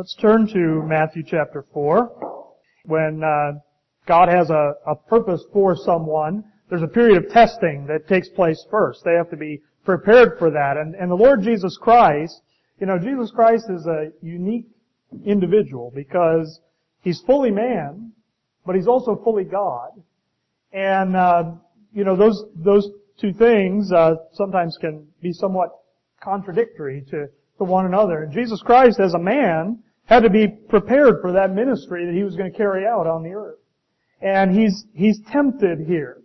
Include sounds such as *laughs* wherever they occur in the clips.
Let's turn to Matthew chapter 4. When uh, God has a, a purpose for someone, there's a period of testing that takes place first. They have to be prepared for that. And, and the Lord Jesus Christ, you know, Jesus Christ is a unique individual because he's fully man, but he's also fully God. And, uh, you know, those, those two things, uh, sometimes can be somewhat contradictory to, to one another. And Jesus Christ as a man had to be prepared for that ministry that he was going to carry out on the earth. And he's, he's tempted here.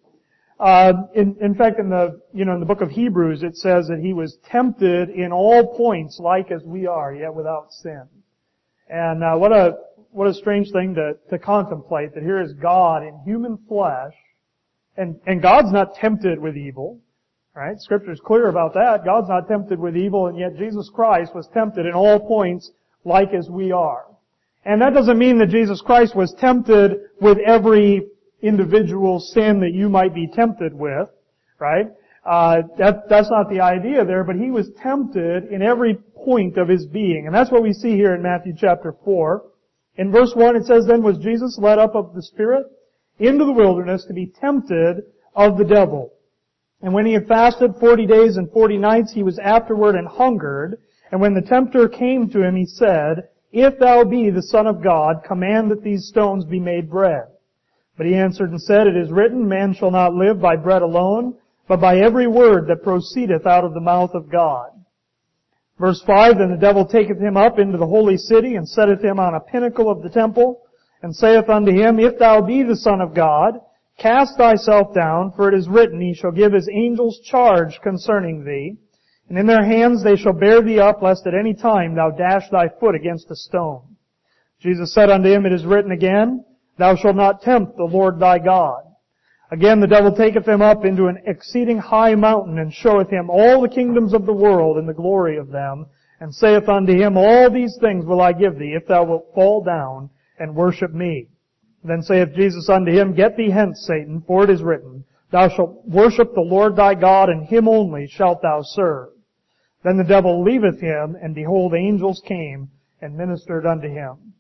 Uh, in, in fact, in the you know in the book of Hebrews, it says that he was tempted in all points, like as we are, yet without sin. And uh, what a what a strange thing to to contemplate that here is God in human flesh, and and God's not tempted with evil, right? Scripture is clear about that. God's not tempted with evil, and yet Jesus Christ was tempted in all points, like as we are. And that doesn't mean that Jesus Christ was tempted with every individual sin that you might be tempted with, right? Uh, that, that's not the idea there, but he was tempted in every point of his being. And that's what we see here in Matthew chapter 4. In verse 1 it says, Then was Jesus led up of the Spirit into the wilderness to be tempted of the devil. And when he had fasted forty days and forty nights, he was afterward and hungered. And when the tempter came to him, he said, If thou be the Son of God, command that these stones be made bread. But he answered and said, It is written, Man shall not live by bread alone, but by every word that proceedeth out of the mouth of God. Verse 5, Then the devil taketh him up into the holy city, and setteth him on a pinnacle of the temple, and saith unto him, If thou be the Son of God, cast thyself down, for it is written, He shall give His angels charge concerning thee, and in their hands they shall bear thee up, lest at any time thou dash thy foot against a stone. Jesus said unto him, It is written again, Thou shalt not tempt the Lord thy God. Again the devil taketh him up into an exceeding high mountain, and showeth him all the kingdoms of the world and the glory of them, and saith unto him, All these things will I give thee, if thou wilt fall down and worship me. Then saith Jesus unto him, Get thee hence, Satan, for it is written, Thou shalt worship the Lord thy God, and him only shalt thou serve. Then the devil leaveth him, and behold, angels came and ministered unto him.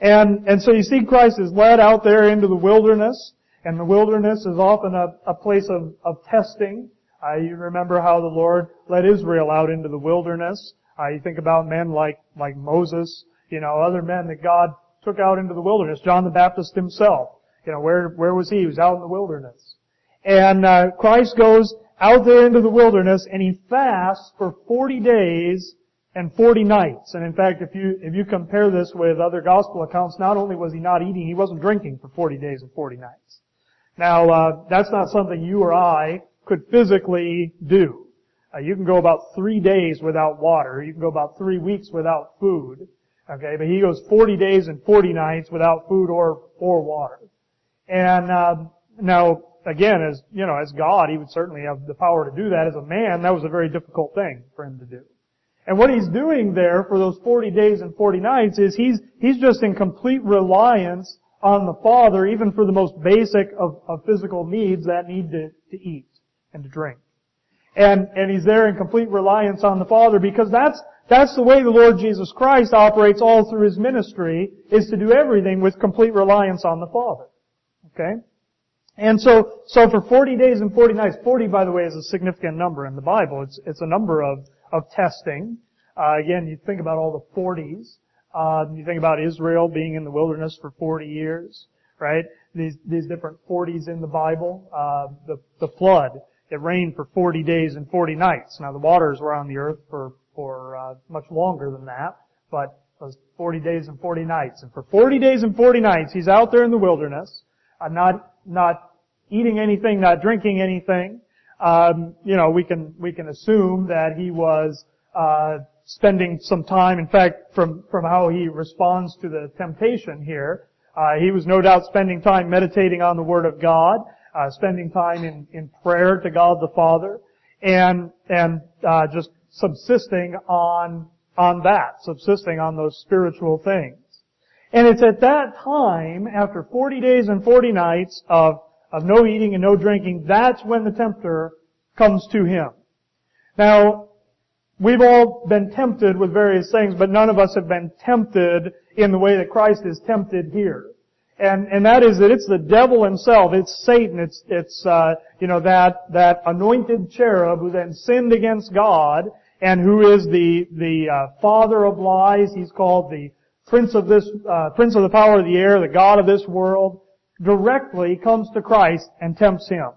And, and so you see Christ is led out there into the wilderness, and the wilderness is often a, a place of, of testing. Uh, you remember how the Lord led Israel out into the wilderness. Uh, you think about men like, like Moses, you know, other men that God took out into the wilderness. John the Baptist himself. You know, where, where was he? He was out in the wilderness. And, uh, Christ goes out there into the wilderness and he fasts for 40 days and 40 nights. And in fact, if you, if you compare this with other gospel accounts, not only was he not eating, he wasn't drinking for 40 days and 40 nights. Now, uh, that's not something you or I could physically do. Uh, you can go about three days without water. You can go about three weeks without food. Okay, but he goes 40 days and 40 nights without food or, or water. And, uh, now, again, as, you know, as God, he would certainly have the power to do that. As a man, that was a very difficult thing for him to do. And what he's doing there for those 40 days and 40 nights is he's, he's just in complete reliance on the Father, even for the most basic of, of physical needs that need to, to eat and to drink. And, and he's there in complete reliance on the Father because that's, that's the way the Lord Jesus Christ operates all through his ministry, is to do everything with complete reliance on the Father. Okay? And so, so for 40 days and 40 nights, 40 by the way is a significant number in the Bible. It's, it's a number of, of testing. Uh, again, you think about all the 40s. Uh, you think about Israel being in the wilderness for 40 years, right? These these different 40s in the Bible. Uh, the the flood. It rained for 40 days and 40 nights. Now the waters were on the earth for for uh, much longer than that, but it was 40 days and 40 nights. And for 40 days and 40 nights, he's out there in the wilderness, uh, not not eating anything, not drinking anything, um, you know, we can we can assume that he was uh, spending some time. In fact, from, from how he responds to the temptation here, uh, he was no doubt spending time meditating on the Word of God, uh, spending time in, in prayer to God the Father, and, and, uh, just subsisting on, on that, subsisting on those spiritual things. And it's at that time, after 40 days and 40 nights of, of no eating and no drinking, that's when the tempter comes to him. Now, we've all been tempted with various things, but none of us have been tempted in the way that Christ is tempted here. And, and that is that it's the devil himself, it's Satan, it's, it's, uh, you know, that, that anointed cherub who then sinned against God and who is the, the, uh, father of lies. He's called the prince of this, uh, prince of the power of the air, the God of this world, directly comes to Christ and tempts him.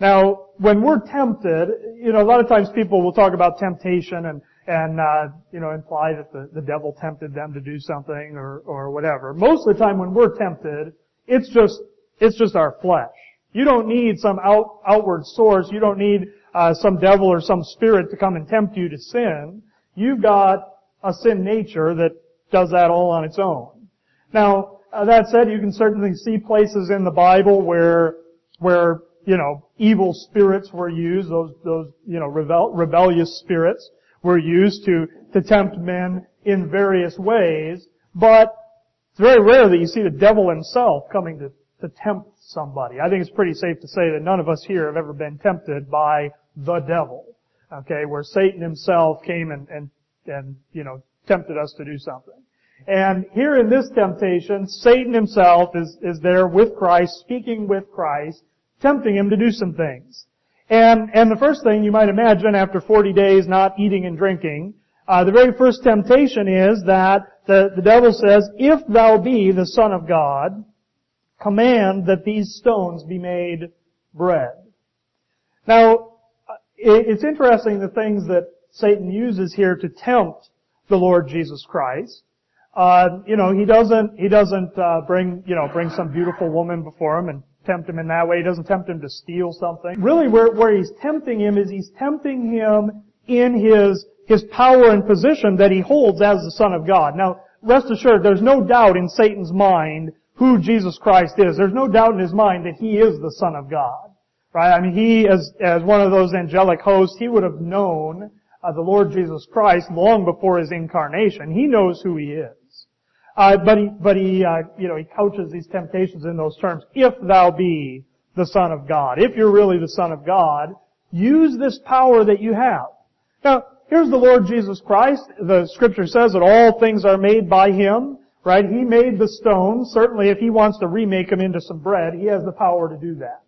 Now, when we're tempted, you know, a lot of times people will talk about temptation and, and, uh, you know, imply that the, the devil tempted them to do something or, or whatever. Most of the time when we're tempted, it's just, it's just our flesh. You don't need some out, outward source. You don't need, uh, some devil or some spirit to come and tempt you to sin. You've got a sin nature that does that all on its own. Now, uh, that said, you can certainly see places in the Bible where, where, you know, evil spirits were used, those, those, you know, rebel, rebellious spirits were used to, to tempt men in various ways, but it's very rare that you see the devil himself coming to, to tempt somebody. I think it's pretty safe to say that none of us here have ever been tempted by the devil. Okay, where Satan himself came and, and, and, you know, tempted us to do something. And here in this temptation, Satan himself is, is there with Christ, speaking with Christ, tempting him to do some things. And, and the first thing you might imagine after 40 days not eating and drinking, uh, the very first temptation is that the, the devil says, if thou be the son of God, command that these stones be made bread. Now, it's interesting the things that Satan uses here to tempt the Lord Jesus Christ. Uh, you know, he doesn't, he doesn't, uh, bring, you know, bring some beautiful woman before him and tempt him in that way. He doesn't tempt him to steal something. Really where, where he's tempting him is he's tempting him in his, his power and position that he holds as the Son of God. Now, rest assured, there's no doubt in Satan's mind who Jesus Christ is. There's no doubt in his mind that he is the Son of God. Right? I mean, he, as, as one of those angelic hosts, he would have known uh, the Lord Jesus Christ long before his incarnation. He knows who he is. Uh, but he, but he, uh, you know, he couches these temptations in those terms. If thou be the Son of God, if you're really the Son of God, use this power that you have. Now, here's the Lord Jesus Christ. The Scripture says that all things are made by Him, right? He made the stones. Certainly, if He wants to remake them into some bread, He has the power to do that.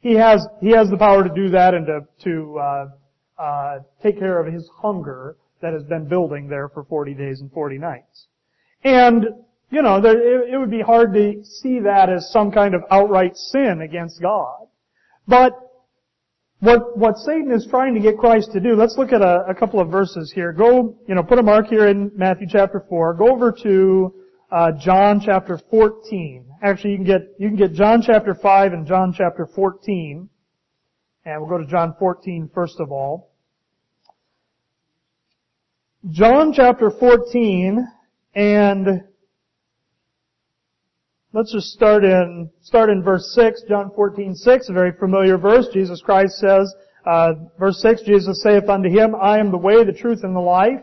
He has He has the power to do that and to to uh, take care of His hunger that has been building there for 40 days and 40 nights. And, you know, it would be hard to see that as some kind of outright sin against God. But what, what Satan is trying to get Christ to do, let's look at a, a couple of verses here. Go, you know, put a mark here in Matthew chapter 4. Go over to uh, John chapter 14. Actually, you can get, you can get John chapter 5 and John chapter 14. And we'll go to John 14 first of all. John chapter 14 and let's just start in, start in verse 6, John 14, 6, a very familiar verse. Jesus Christ says, uh, verse 6, Jesus saith unto him, I am the way, the truth, and the life.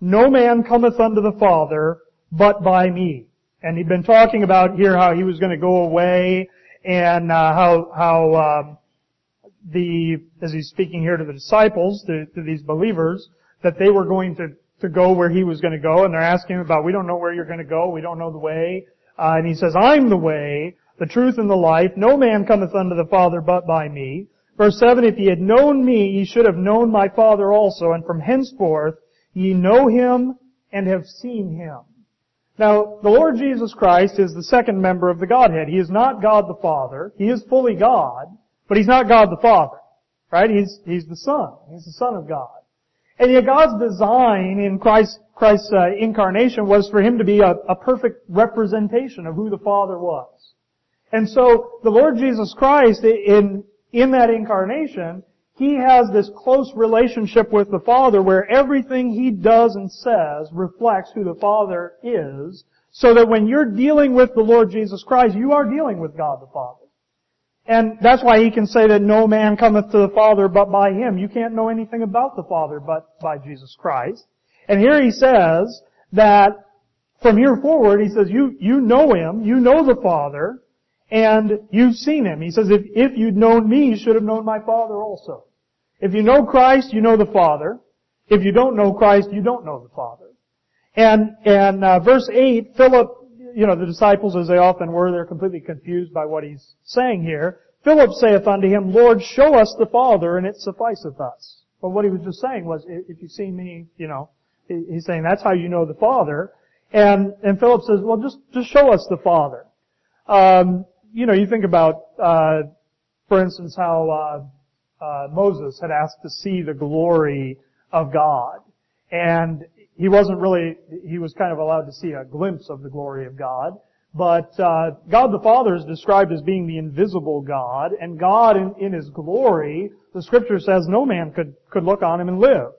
No man cometh unto the Father but by me. And he'd been talking about here how he was going to go away and uh, how how um, the as he's speaking here to the disciples, to, to these believers, that they were going to to go where he was going to go, and they're asking him about, we don't know where you're going to go, we don't know the way. Uh, and he says, I'm the way, the truth, and the life. No man cometh unto the Father but by me. Verse 7, if ye had known me, ye should have known my Father also, and from henceforth ye know him and have seen him. Now, the Lord Jesus Christ is the second member of the Godhead. He is not God the Father. He is fully God, but He's not God the Father. Right? He's, He's the Son. He's the Son of God. And yet God's design in Christ, Christ's uh, incarnation was for Him to be a, a perfect representation of who the Father was. And so the Lord Jesus Christ in, in that incarnation, he has this close relationship with the Father where everything he does and says reflects who the Father is, so that when you're dealing with the Lord Jesus Christ, you are dealing with God the Father. And that's why he can say that no man cometh to the Father but by him. You can't know anything about the Father but by Jesus Christ. And here he says that from here forward, he says, you, you know him, you know the Father, and you've seen him. He says, if, if you'd known me, you should have known my Father also. If you know Christ, you know the Father. If you don't know Christ, you don't know the Father. And, and uh, verse 8, Philip, you know, the disciples as they often were, they're completely confused by what he's saying here. Philip saith unto him, Lord, show us the Father, and it sufficeth us. But what he was just saying was, if you see me, you know, he's saying that's how you know the Father. And, and Philip says, well, just, just show us the Father. Um, you know, you think about, uh, for instance, how uh, uh, Moses had asked to see the glory of God, and he wasn't really, he was kind of allowed to see a glimpse of the glory of God. But uh, God the Father is described as being the invisible God, and God in, in His glory, the Scripture says no man could could look on Him and live,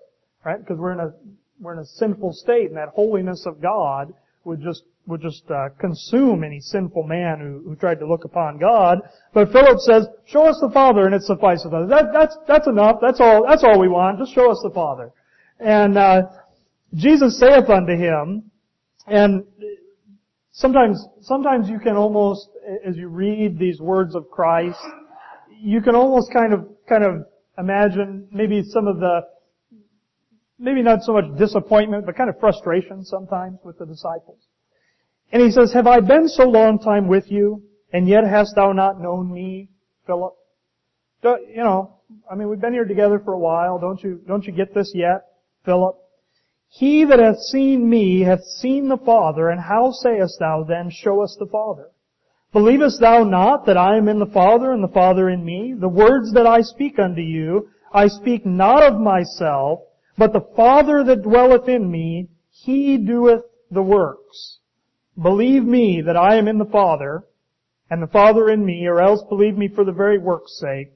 right? Because we're in a we're in a sinful state, and that holiness of God would just would just uh, consume any sinful man who, who tried to look upon God. But Philip says, "Show us the Father, and it suffices us." That, that's that's enough. That's all. That's all we want. Just show us the Father. And uh, Jesus saith unto him, and sometimes sometimes you can almost, as you read these words of Christ, you can almost kind of kind of imagine maybe some of the maybe not so much disappointment, but kind of frustration sometimes with the disciples. And he says, Have I been so long time with you, and yet hast thou not known me, Philip? You know, I mean, we've been here together for a while. Don't you, don't you get this yet, Philip? He that hath seen me hath seen the Father, and how sayest thou then, Show us the Father? Believest thou not that I am in the Father, and the Father in me? The words that I speak unto you, I speak not of myself, but the Father that dwelleth in me, he doeth the works. Believe me that I am in the Father, and the Father in me, or else believe me for the very work's sake.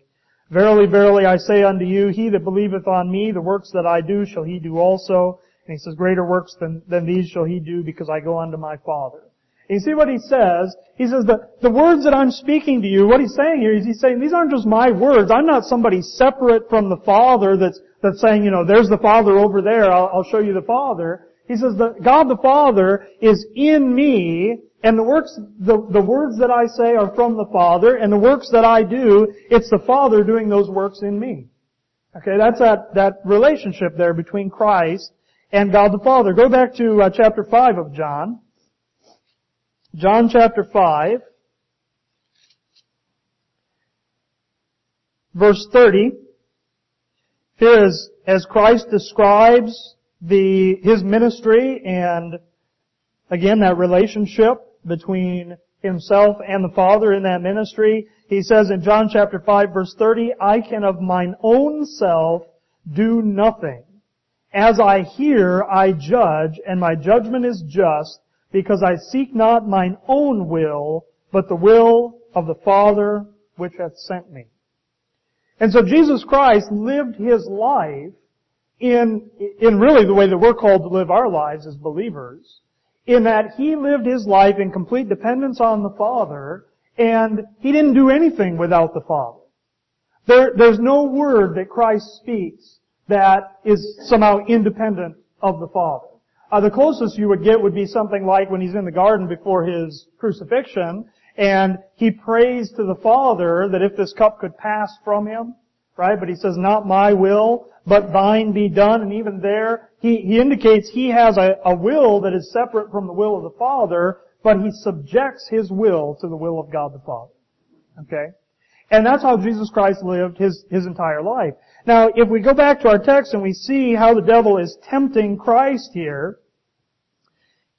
Verily, verily, I say unto you, he that believeth on me, the works that I do shall he do also. And he says, greater works than, than these shall he do because I go unto my Father. And you see what he says? He says the, the words that I'm speaking to you, what he's saying here is he's saying these aren't just my words. I'm not somebody separate from the Father that's that's saying, you know, there's the Father over there, I'll, I'll show you the Father. He says that God the Father is in me, and the works, the, the words that I say are from the Father, and the works that I do, it's the Father doing those works in me. Okay, that's that, that relationship there between Christ and God the Father. Go back to uh, chapter 5 of John. John chapter 5. Verse 30. Here is, as Christ describes the, His ministry and again that relationship between Himself and the Father in that ministry, He says in John chapter 5 verse 30, I can of mine own self do nothing. As I hear, I judge, and my judgment is just, because I seek not mine own will, but the will of the Father which hath sent me. And so Jesus Christ lived His life in, in really the way that we're called to live our lives as believers, in that He lived His life in complete dependence on the Father, and He didn't do anything without the Father. There, there's no word that Christ speaks that is somehow independent of the Father. Uh, the closest you would get would be something like when he's in the garden before his crucifixion, and he prays to the Father that if this cup could pass from him, right? But he says, not my will, but thine be done. And even there, he, he indicates he has a, a will that is separate from the will of the Father, but he subjects his will to the will of God the Father. Okay? And that's how Jesus Christ lived his, his entire life. Now, if we go back to our text and we see how the devil is tempting Christ here,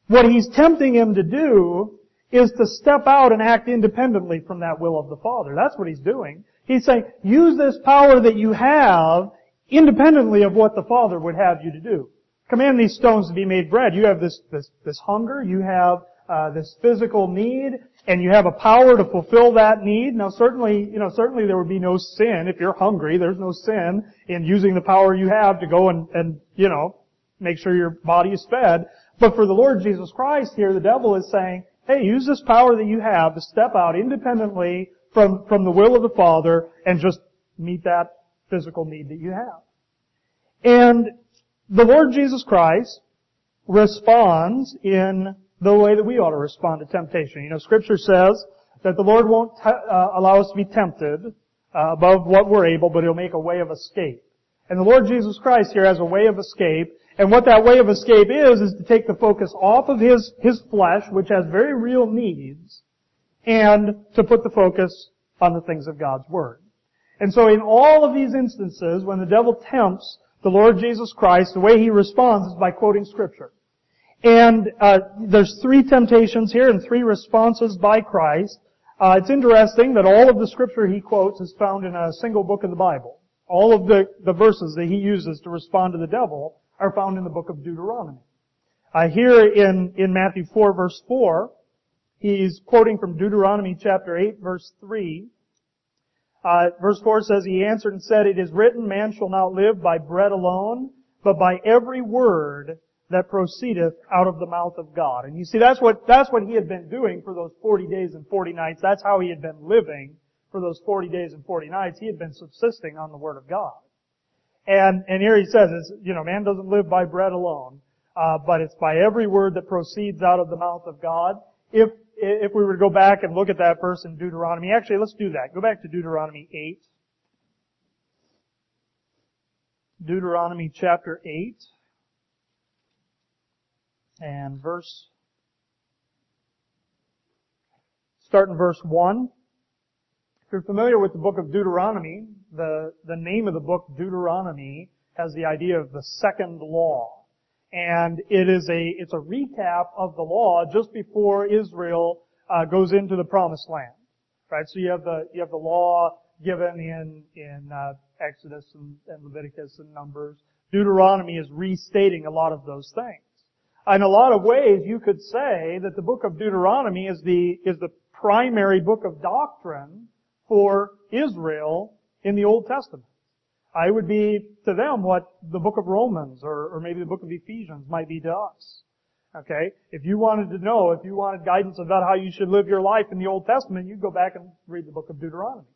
what he's tempting him to do is to step out and act independently from that will of the Father. That's what he's doing. He's saying, use this power that you have independently of what the Father would have you to do. Command these stones to be made bread. You have this, this, this hunger. You have uh, this physical need, and you have a power to fulfill that need. Now, certainly, you know, certainly there would be no sin if you're hungry. There's no sin in using the power you have to go and, and you know, make sure your body is fed. But for the Lord Jesus Christ here, the devil is saying, hey, use this power that you have to step out independently from, from the will of the Father and just meet that physical need that you have. And the Lord Jesus Christ responds in the way that we ought to respond to temptation. You know, Scripture says that the Lord won't uh, allow us to be tempted uh, above what we're able, but He'll make a way of escape. And the Lord Jesus Christ here has a way of escape, and what that way of escape is, is to take the focus off of His, His flesh, which has very real needs, and to put the focus on the things of God's Word. And so in all of these instances, when the devil tempts the Lord Jesus Christ, the way he responds is by quoting Scripture. And uh, there's three temptations here and three responses by Christ. Uh, it's interesting that all of the scripture he quotes is found in a single book of the Bible. All of the, the verses that he uses to respond to the devil are found in the book of Deuteronomy. Uh, here in, in Matthew 4 verse 4, he's quoting from Deuteronomy chapter 8 verse 3. Uh, verse 4 says, He answered and said, It is written, man shall not live by bread alone, but by every word that proceedeth out of the mouth of God. And you see, that's what, that's what he had been doing for those 40 days and 40 nights. That's how he had been living for those 40 days and 40 nights. He had been subsisting on the Word of God. And, and here he says, it's, you know, man doesn't live by bread alone, uh, but it's by every word that proceeds out of the mouth of God. If, if we were to go back and look at that verse in Deuteronomy, actually let's do that. Go back to Deuteronomy 8. Deuteronomy chapter 8 and verse, start in verse 1. If you're familiar with the book of Deuteronomy, the, the name of the book, Deuteronomy, has the idea of the second law. And it is a, it's a recap of the law just before Israel uh, goes into the promised land. Right? So you have the, you have the law given in, in uh, Exodus and, and Leviticus and Numbers. Deuteronomy is restating a lot of those things. In a lot of ways, you could say that the book of Deuteronomy is the, is the primary book of doctrine for Israel in the Old Testament. I would be to them what the book of Romans or, or maybe the book of Ephesians might be to us. Okay? If you wanted to know, if you wanted guidance about how you should live your life in the Old Testament, you'd go back and read the book of Deuteronomy.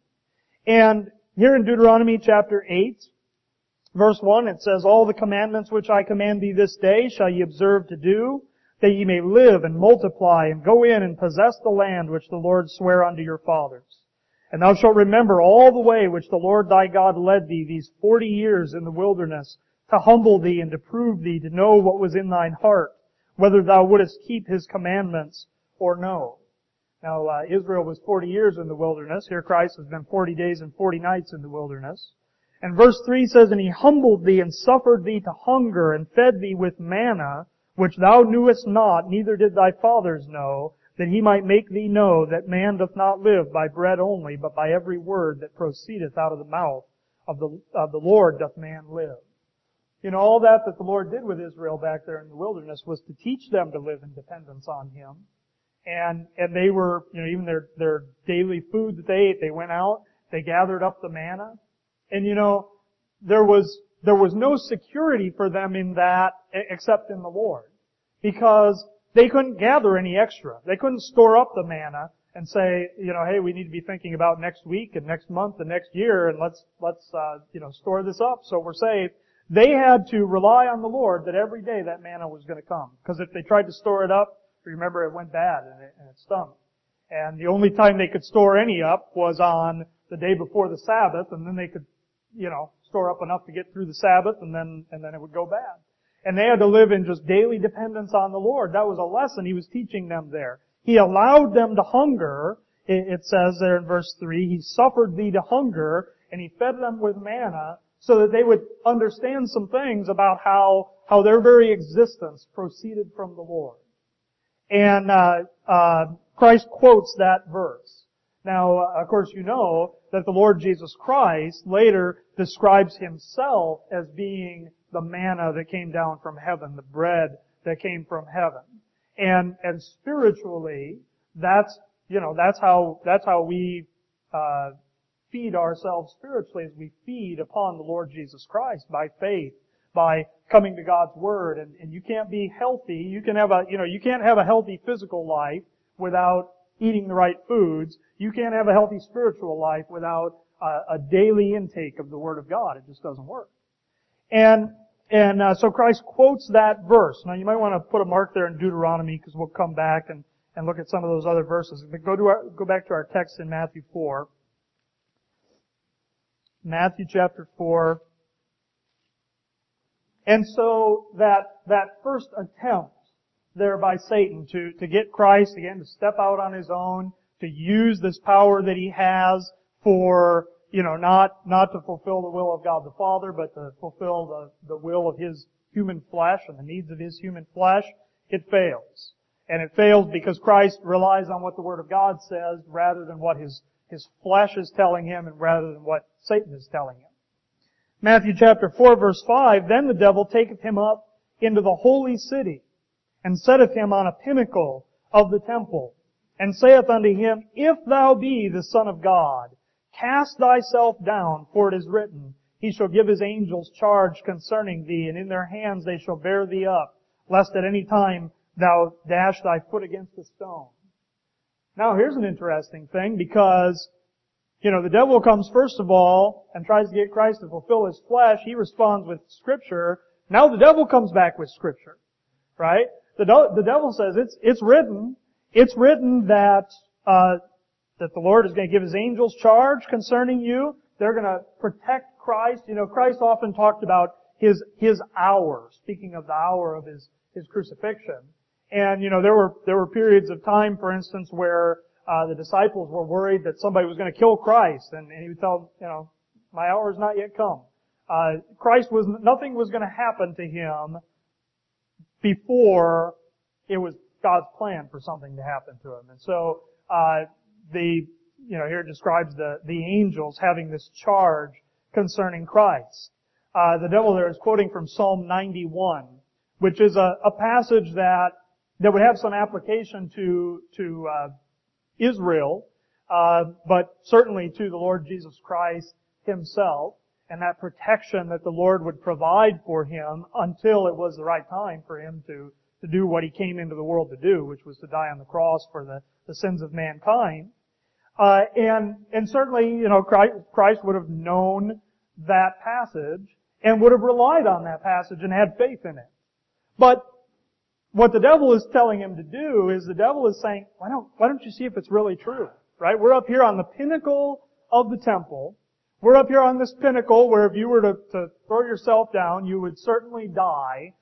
And here in Deuteronomy chapter 8, Verse 1, it says, All the commandments which I command thee this day shall ye observe to do, that ye may live and multiply and go in and possess the land which the Lord sware unto your fathers. And thou shalt remember all the way which the Lord thy God led thee these forty years in the wilderness, to humble thee and to prove thee, to know what was in thine heart, whether thou wouldest keep his commandments or no. Now, uh, Israel was 40 years in the wilderness. Here Christ has been 40 days and 40 nights in the wilderness. And verse 3 says, And he humbled thee and suffered thee to hunger and fed thee with manna, which thou knewest not, neither did thy fathers know, that he might make thee know that man doth not live by bread only, but by every word that proceedeth out of the mouth of the, of the Lord doth man live. You know, all that that the Lord did with Israel back there in the wilderness was to teach them to live in dependence on Him. And, and they were, you know, even their, their daily food that they ate, they went out, they gathered up the manna, and you know, there was, there was no security for them in that except in the Lord. Because they couldn't gather any extra. They couldn't store up the manna and say, you know, hey, we need to be thinking about next week and next month and next year and let's, let's, uh, you know, store this up so we're safe. They had to rely on the Lord that every day that manna was going to come. Because if they tried to store it up, remember it went bad and it, and it stunk. And the only time they could store any up was on the day before the Sabbath and then they could you know, store up enough to get through the Sabbath and then, and then it would go bad. And they had to live in just daily dependence on the Lord. That was a lesson he was teaching them there. He allowed them to hunger. It says there in verse 3, He suffered thee to hunger and He fed them with manna so that they would understand some things about how, how their very existence proceeded from the Lord. And, uh, uh, Christ quotes that verse. Now, of course, you know that the Lord Jesus Christ later describes himself as being the manna that came down from heaven, the bread that came from heaven. And, and spiritually, that's, you know, that's how, that's how we, uh, feed ourselves spiritually as we feed upon the Lord Jesus Christ by faith, by coming to God's Word. And, and you can't be healthy, you can have a, you know, you can't have a healthy physical life without eating the right foods. You can't have a healthy spiritual life without a, a daily intake of the Word of God. It just doesn't work. And and uh, so Christ quotes that verse. Now you might want to put a mark there in Deuteronomy because we'll come back and, and look at some of those other verses. But go to our, go back to our text in Matthew 4. Matthew chapter 4. And so that, that first attempt there by Satan to, to get Christ again to step out on his own, to use this power that he has for, you know, not, not to fulfill the will of God the Father, but to fulfill the, the will of his human flesh and the needs of his human flesh, it fails. And it fails because Christ relies on what the Word of God says rather than what his, his flesh is telling him and rather than what Satan is telling him. Matthew chapter 4 verse 5, Then the devil taketh him up into the holy city and setteth him on a pinnacle of the temple, and saith unto him, If thou be the Son of God, cast thyself down, for it is written, He shall give His angels charge concerning thee, and in their hands they shall bear thee up, lest at any time thou dash thy foot against a stone. Now here's an interesting thing, because you know, the devil comes first of all and tries to get Christ to fulfill his flesh. He responds with scripture. Now the devil comes back with scripture. Right? The, the devil says it's, it's written, it's written that, uh, that the Lord is going to give His angels charge concerning you. They're going to protect Christ. You know, Christ often talked about His, His hour, speaking of the hour of His, His crucifixion. And, you know, there were, there were periods of time, for instance, where, uh, the disciples were worried that somebody was going to kill Christ, and, and he would tell you know, my hour is not yet come. Uh, Christ was, nothing was going to happen to him before it was God's plan for something to happen to him. And so, uh, the, you know, here it describes the, the angels having this charge concerning Christ. Uh, the devil there is quoting from Psalm 91, which is a, a passage that, that would have some application to, to, uh, Israel, uh, but certainly to the Lord Jesus Christ himself and that protection that the Lord would provide for him until it was the right time for him to, to do what he came into the world to do, which was to die on the cross for the, the sins of mankind. Uh, and, and certainly, you know, Christ, Christ would have known that passage and would have relied on that passage and had faith in it. But what the devil is telling him to do is the devil is saying, why don't, why don't you see if it's really true? Right? We're up here on the pinnacle of the temple. We're up here on this pinnacle where if you were to, to throw yourself down, you would certainly die.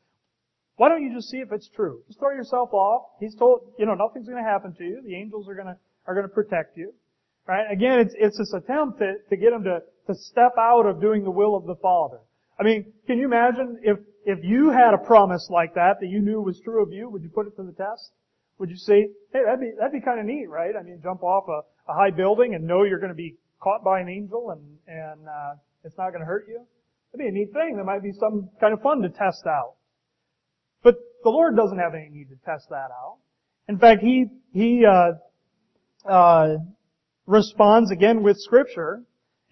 Why don't you just see if it's true? Just throw yourself off. He's told, you know, nothing's going to happen to you. The angels are going to are going to protect you. Right? Again, it's it's this attempt to, to get him to to step out of doing the will of the Father. I mean, can you imagine if if you had a promise like that that you knew was true of you? Would you put it to the test? Would you say, hey, that'd be that'd be kind of neat, right? I mean, jump off a, a high building and know you're going to be caught by an angel and, and uh, it's not going to hurt you. That'd be a neat thing. There might be some kind of fun to test out. But the Lord doesn't have any need to test that out. In fact, He, He, uh, uh, responds again with scripture.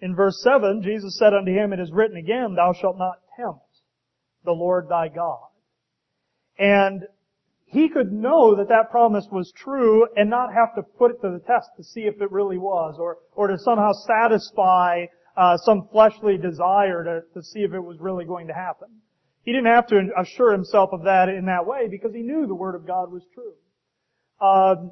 In verse 7, Jesus said unto him, It is written again, Thou shalt not tempt the Lord thy God. And he could know that that promise was true and not have to put it to the test to see if it really was or, or to somehow satisfy uh, some fleshly desire to, to see if it was really going to happen. He didn't have to assure himself of that in that way because he knew the Word of God was true. Um,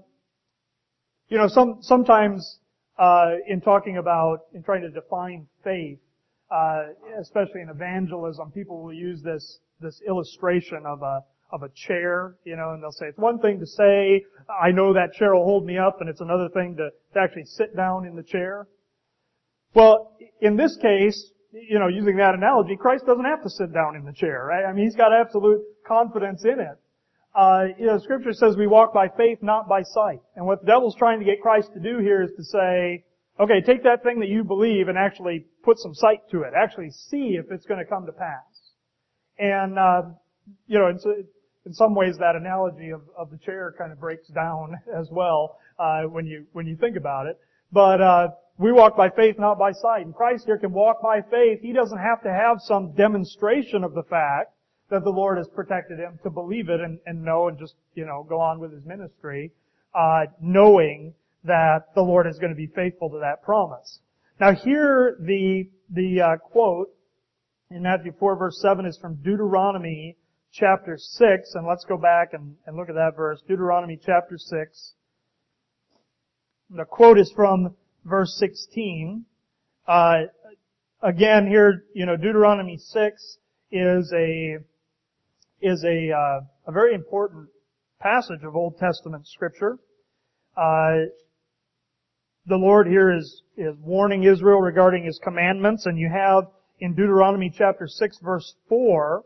you know, some, sometimes uh, in talking about, in trying to define faith, uh, especially in evangelism, people will use this this illustration of a of a chair, you know, and they'll say, it's one thing to say, I know that chair will hold me up, and it's another thing to, to actually sit down in the chair. Well, in this case, you know, using that analogy, Christ doesn't have to sit down in the chair, right? I mean, He's got absolute confidence in it. Uh, you know, Scripture says we walk by faith, not by sight. And what the devil's trying to get Christ to do here is to say, okay, take that thing that you believe and actually put some sight to it. Actually see if it's going to come to pass. And, uh, you know, and so in some ways that analogy of, of the chair kind of breaks down *laughs* as well uh, when you when you think about it. But uh, we walk by faith, not by sight. And Christ here can walk by faith. He doesn't have to have some demonstration of the fact that the Lord has protected him to believe it and, and know and just you know go on with his ministry, uh, knowing that the Lord is going to be faithful to that promise. Now here the the uh, quote in Matthew 4 verse 7 is from Deuteronomy chapter 6, and let's go back and, and look at that verse. Deuteronomy chapter 6. The quote is from verse 16. Uh, again, here, you know, Deuteronomy 6 is a, is a, uh, a very important passage of Old Testament scripture. Uh, the Lord here is, is warning Israel regarding His commandments, and you have in Deuteronomy chapter 6 verse 4,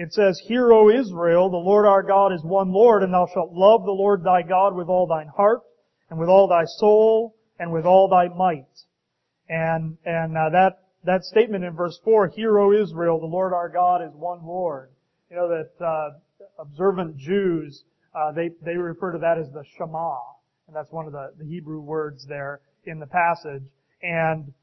it says, Hear, O Israel, the Lord our God is one Lord, and thou shalt love the Lord thy God with all thine heart, and with all thy soul, and with all thy might. And, and uh, that, that statement in verse 4, Hear, O Israel, the Lord our God is one Lord. You know that uh, observant Jews, uh, they, they refer to that as the Shema. And that's one of the, the Hebrew words there in the passage. And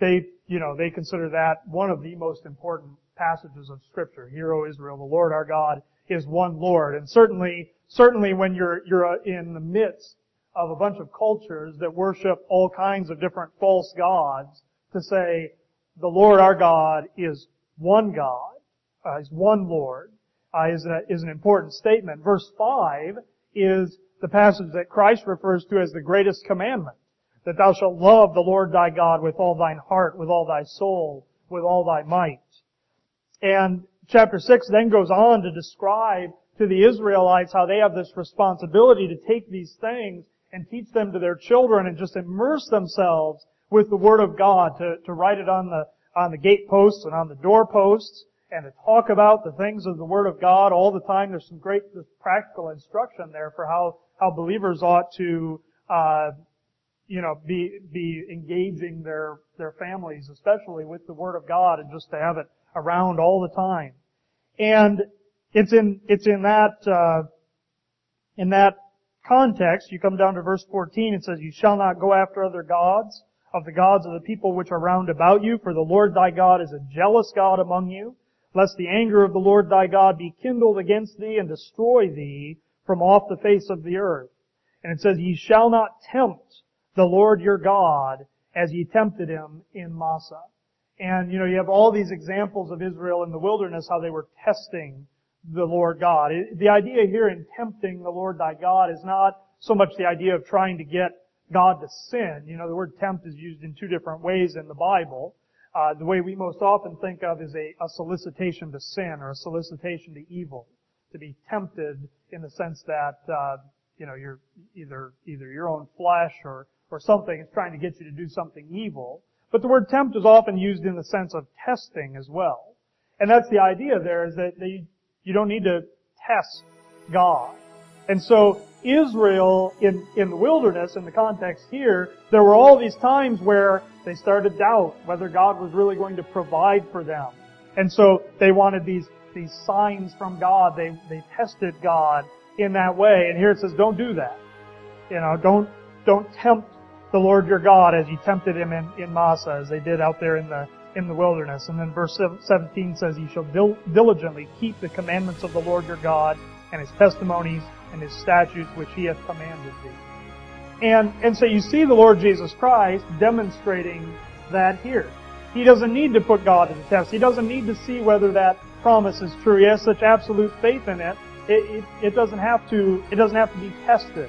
they, you know, they consider that one of the most important passages of Scripture. Hear, O Israel, the Lord our God is one Lord. And certainly, certainly when you're, you're uh, in the midst of a bunch of cultures that worship all kinds of different false gods, to say, the Lord our God is one God, uh, is one Lord, uh, is, a, is an important statement. Verse 5 is the passage that Christ refers to as the greatest commandment. That thou shalt love the Lord thy God with all thine heart, with all thy soul, with all thy might. And chapter 6 then goes on to describe to the Israelites how they have this responsibility to take these things and teach them to their children and just immerse themselves with the Word of God, to, to write it on the, on the gateposts and on the doorposts, and to talk about the things of the Word of God all the time. There's some great practical instruction there for how, how believers ought to, uh, you know, be, be engaging their, their families, especially with the Word of God, and just to have it around all the time. And it's in, it's in that, uh, in that context, you come down to verse 14, it says, You shall not go after other gods, of the gods of the people which are round about you, for the Lord thy God is a jealous God among you, lest the anger of the Lord thy God be kindled against thee and destroy thee from off the face of the earth. And it says, Ye shall not tempt the Lord your God as ye tempted him in Massah. And, you know, you have all these examples of Israel in the wilderness, how they were testing the Lord God. The idea here in tempting the Lord thy God is not so much the idea of trying to get God to sin. You know, the word tempt is used in two different ways in the Bible. Uh, the way we most often think of is a, a solicitation to sin or a solicitation to evil. To be tempted in the sense that, uh, you know, you're either, either your own flesh or, or something is trying to get you to do something evil. But the word tempt is often used in the sense of testing as well. And that's the idea there is that they, you don't need to test God. And so Israel in, in the wilderness, in the context here, there were all these times where they started to doubt whether God was really going to provide for them. And so they wanted these, these signs from God. They, they tested God in that way. And here it says, don't do that. You know, don't, don't tempt the Lord your God as you tempted him in, in Massah, as they did out there in the, in the wilderness. And then verse 17 says, You shall dil- diligently keep the commandments of the Lord your God and his testimonies and his statutes which he hath commanded thee. And, and so you see the Lord Jesus Christ demonstrating that here. He doesn't need to put God to the test. He doesn't need to see whether that promise is true. He has such absolute faith in it. It, it, it doesn't have to, it doesn't have to be tested.